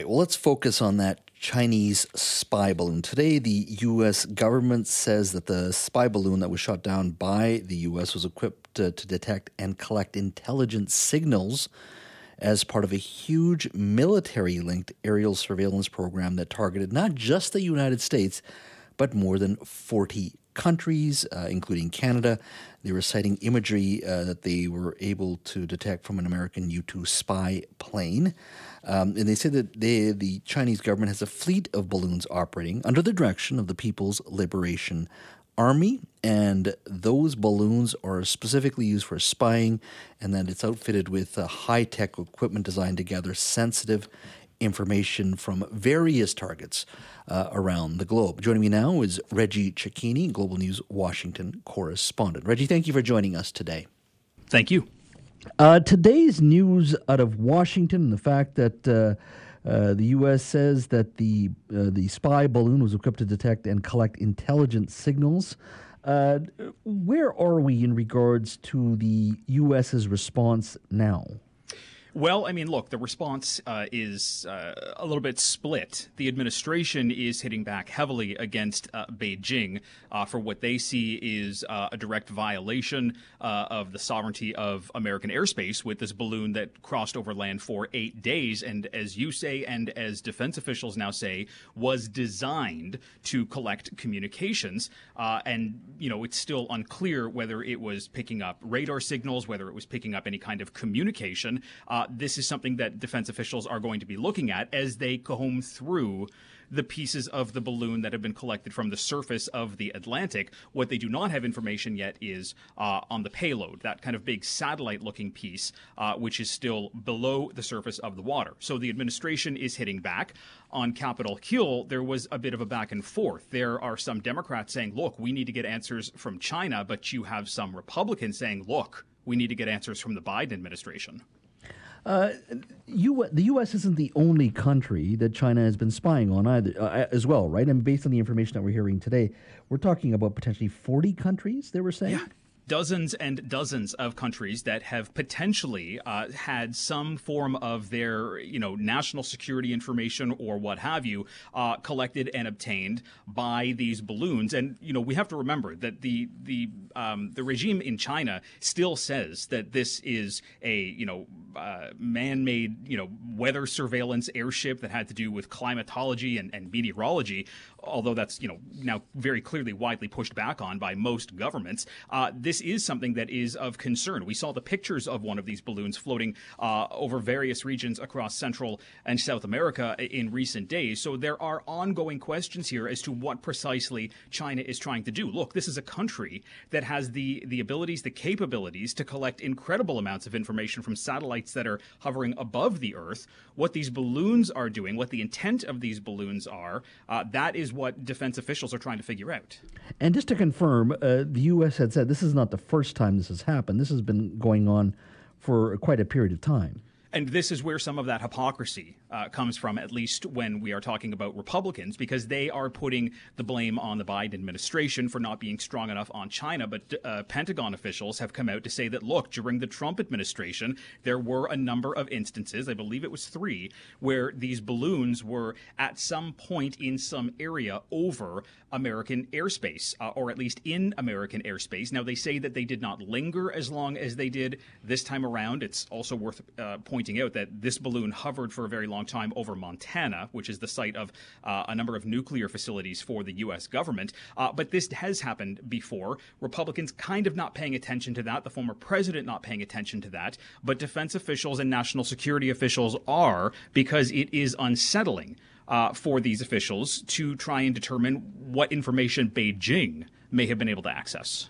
right, well, let's focus on that Chinese spy balloon. Today, the U.S. government says that the spy balloon that was shot down by the U.S. was equipped to, to detect and collect intelligence signals as part of a huge military linked aerial surveillance program that targeted not just the United States, but more than 40 countries, uh, including Canada. They were citing imagery uh, that they were able to detect from an American U 2 spy plane. Um, and they said that they, the Chinese government has a fleet of balloons operating under the direction of the People's Liberation Army, and those balloons are specifically used for spying, and that it's outfitted with uh, high tech equipment designed to gather sensitive information from various targets uh, around the globe. Joining me now is Reggie Cecchini, Global News Washington correspondent. Reggie, thank you for joining us today. Thank you. Uh, today's news out of Washington, the fact that uh, uh, the U.S. says that the uh, the spy balloon was equipped to detect and collect intelligence signals. Uh, where are we in regards to the U.S.'s response now? Well, I mean, look, the response uh, is uh, a little bit split. The administration is hitting back heavily against uh, Beijing uh, for what they see is uh, a direct violation uh, of the sovereignty of American airspace with this balloon that crossed over land for eight days. And as you say, and as defense officials now say, was designed to collect communications. and, you know, it's still unclear whether it was picking up radar signals, whether it was picking up any kind of communication. Uh, this is something that defense officials are going to be looking at as they comb through the pieces of the balloon that have been collected from the surface of the Atlantic. What they do not have information yet is uh, on the payload, that kind of big satellite looking piece, uh, which is still below the surface of the water. So the administration is hitting back. On Capitol Hill, there was a bit of a back and forth. There are some Democrats saying, look, we need to get answers from China, but you have some Republicans saying, look, we need to get answers from the Biden administration. Uh, you, the U.S. isn't the only country that China has been spying on either, uh, as well, right? And based on the information that we're hearing today, we're talking about potentially 40 countries, they were saying? Yeah dozens and dozens of countries that have potentially uh, had some form of their, you know, national security information or what have you uh, collected and obtained by these balloons. And you know, we have to remember that the the um, the regime in China still says that this is a you know uh, man-made you know weather surveillance airship that had to do with climatology and, and meteorology although that's you know now very clearly widely pushed back on by most governments, uh, is something that is of concern. We saw the pictures of one of these balloons floating uh, over various regions across Central and South America in recent days. So there are ongoing questions here as to what precisely China is trying to do. Look, this is a country that has the the abilities, the capabilities to collect incredible amounts of information from satellites that are hovering above the Earth. What these balloons are doing, what the intent of these balloons are, uh, that is what defense officials are trying to figure out. And just to confirm, uh, the U.S. had said this is not the first time this has happened. This has been going on for quite a period of time. And this is where some of that hypocrisy uh, comes from, at least when we are talking about Republicans, because they are putting the blame on the Biden administration for not being strong enough on China. But uh, Pentagon officials have come out to say that, look, during the Trump administration, there were a number of instances, I believe it was three, where these balloons were at some point in some area over American airspace, uh, or at least in American airspace. Now, they say that they did not linger as long as they did this time around. It's also worth uh, pointing out that this balloon hovered for a very long time over Montana, which is the site of uh, a number of nuclear facilities for the U.S. government. Uh, but this has happened before. Republicans kind of not paying attention to that, the former president not paying attention to that, but defense officials and national security officials are because it is unsettling uh, for these officials to try and determine what information Beijing may have been able to access.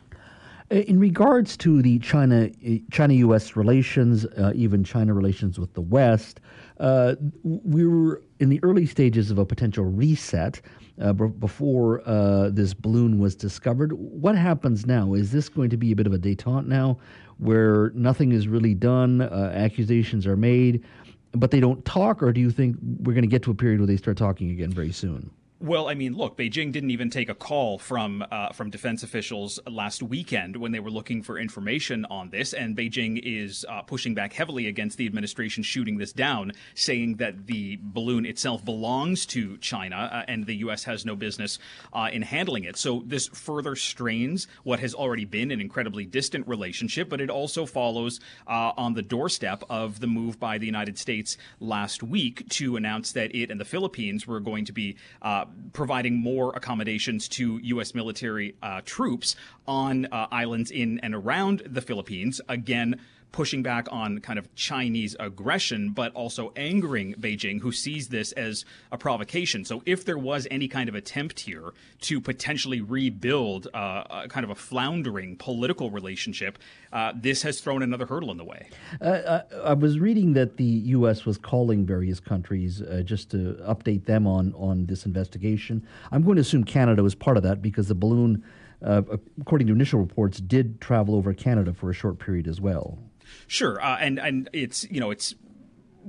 Uh, in regards to the China uh, China U.S. relations, uh, even China relations with the West, uh, we were in the early stages of a potential reset uh, b- before uh, this balloon was discovered. What happens now? Is this going to be a bit of a détente now, where nothing is really done, accusations are made? but they don't talk, or do you think we're going to get to a period where they start talking again very soon? Well, I mean, look, Beijing didn't even take a call from uh, from defense officials last weekend when they were looking for information on this, and Beijing is uh, pushing back heavily against the administration shooting this down, saying that the balloon itself belongs to China uh, and the U.S. has no business uh, in handling it. So this further strains what has already been an incredibly distant relationship, but it also follows uh, on the doorstep of the move by the United States last week to announce that it and the Philippines were going to be uh, providing more accommodations to U.S. military uh, troops on uh, islands in and around the Philippines. Again, pushing back on kind of Chinese aggression, but also angering Beijing, who sees this as a provocation. So, if there was any kind of attempt here to potentially rebuild uh, a kind of a floundering political relationship, uh, this has thrown another hurdle in the way. Uh, I, I, was reading that the U.S. was calling various countries uh, just to update them on on this investigation. I'm going to assume Canada was part of that because the balloon. Uh, according to initial reports, did travel over Canada for a short period as well. Sure, uh, and and it's you know it's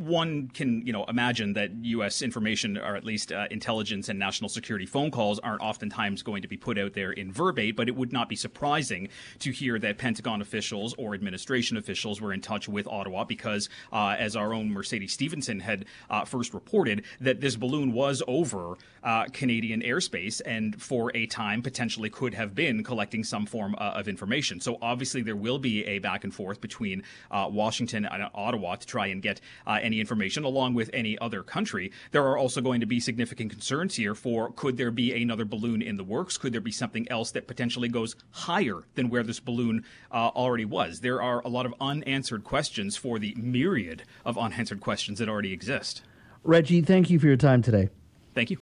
one can you know imagine that U.S. information or at least uh, intelligence and national security phone calls aren't oftentimes going to be put out there in verbate, but it would not be surprising to hear that Pentagon officials or administration officials were in touch with Ottawa because, uh, as our own Mercedes Stephenson had uh, first reported, that this balloon was over uh, Canadian airspace and for a time potentially could have been collecting some form uh, of information. So obviously there will be a back and forth between uh, Washington and Ottawa to try and get any information, along with any other country. There are also going to be significant concerns here for could there be another balloon in the works? Could there be something else that potentially goes higher than where this balloon uh, already was? There are a lot of unanswered questions for the myriad of unanswered questions that already exist. Reggie, thank you for your time today. Thank you.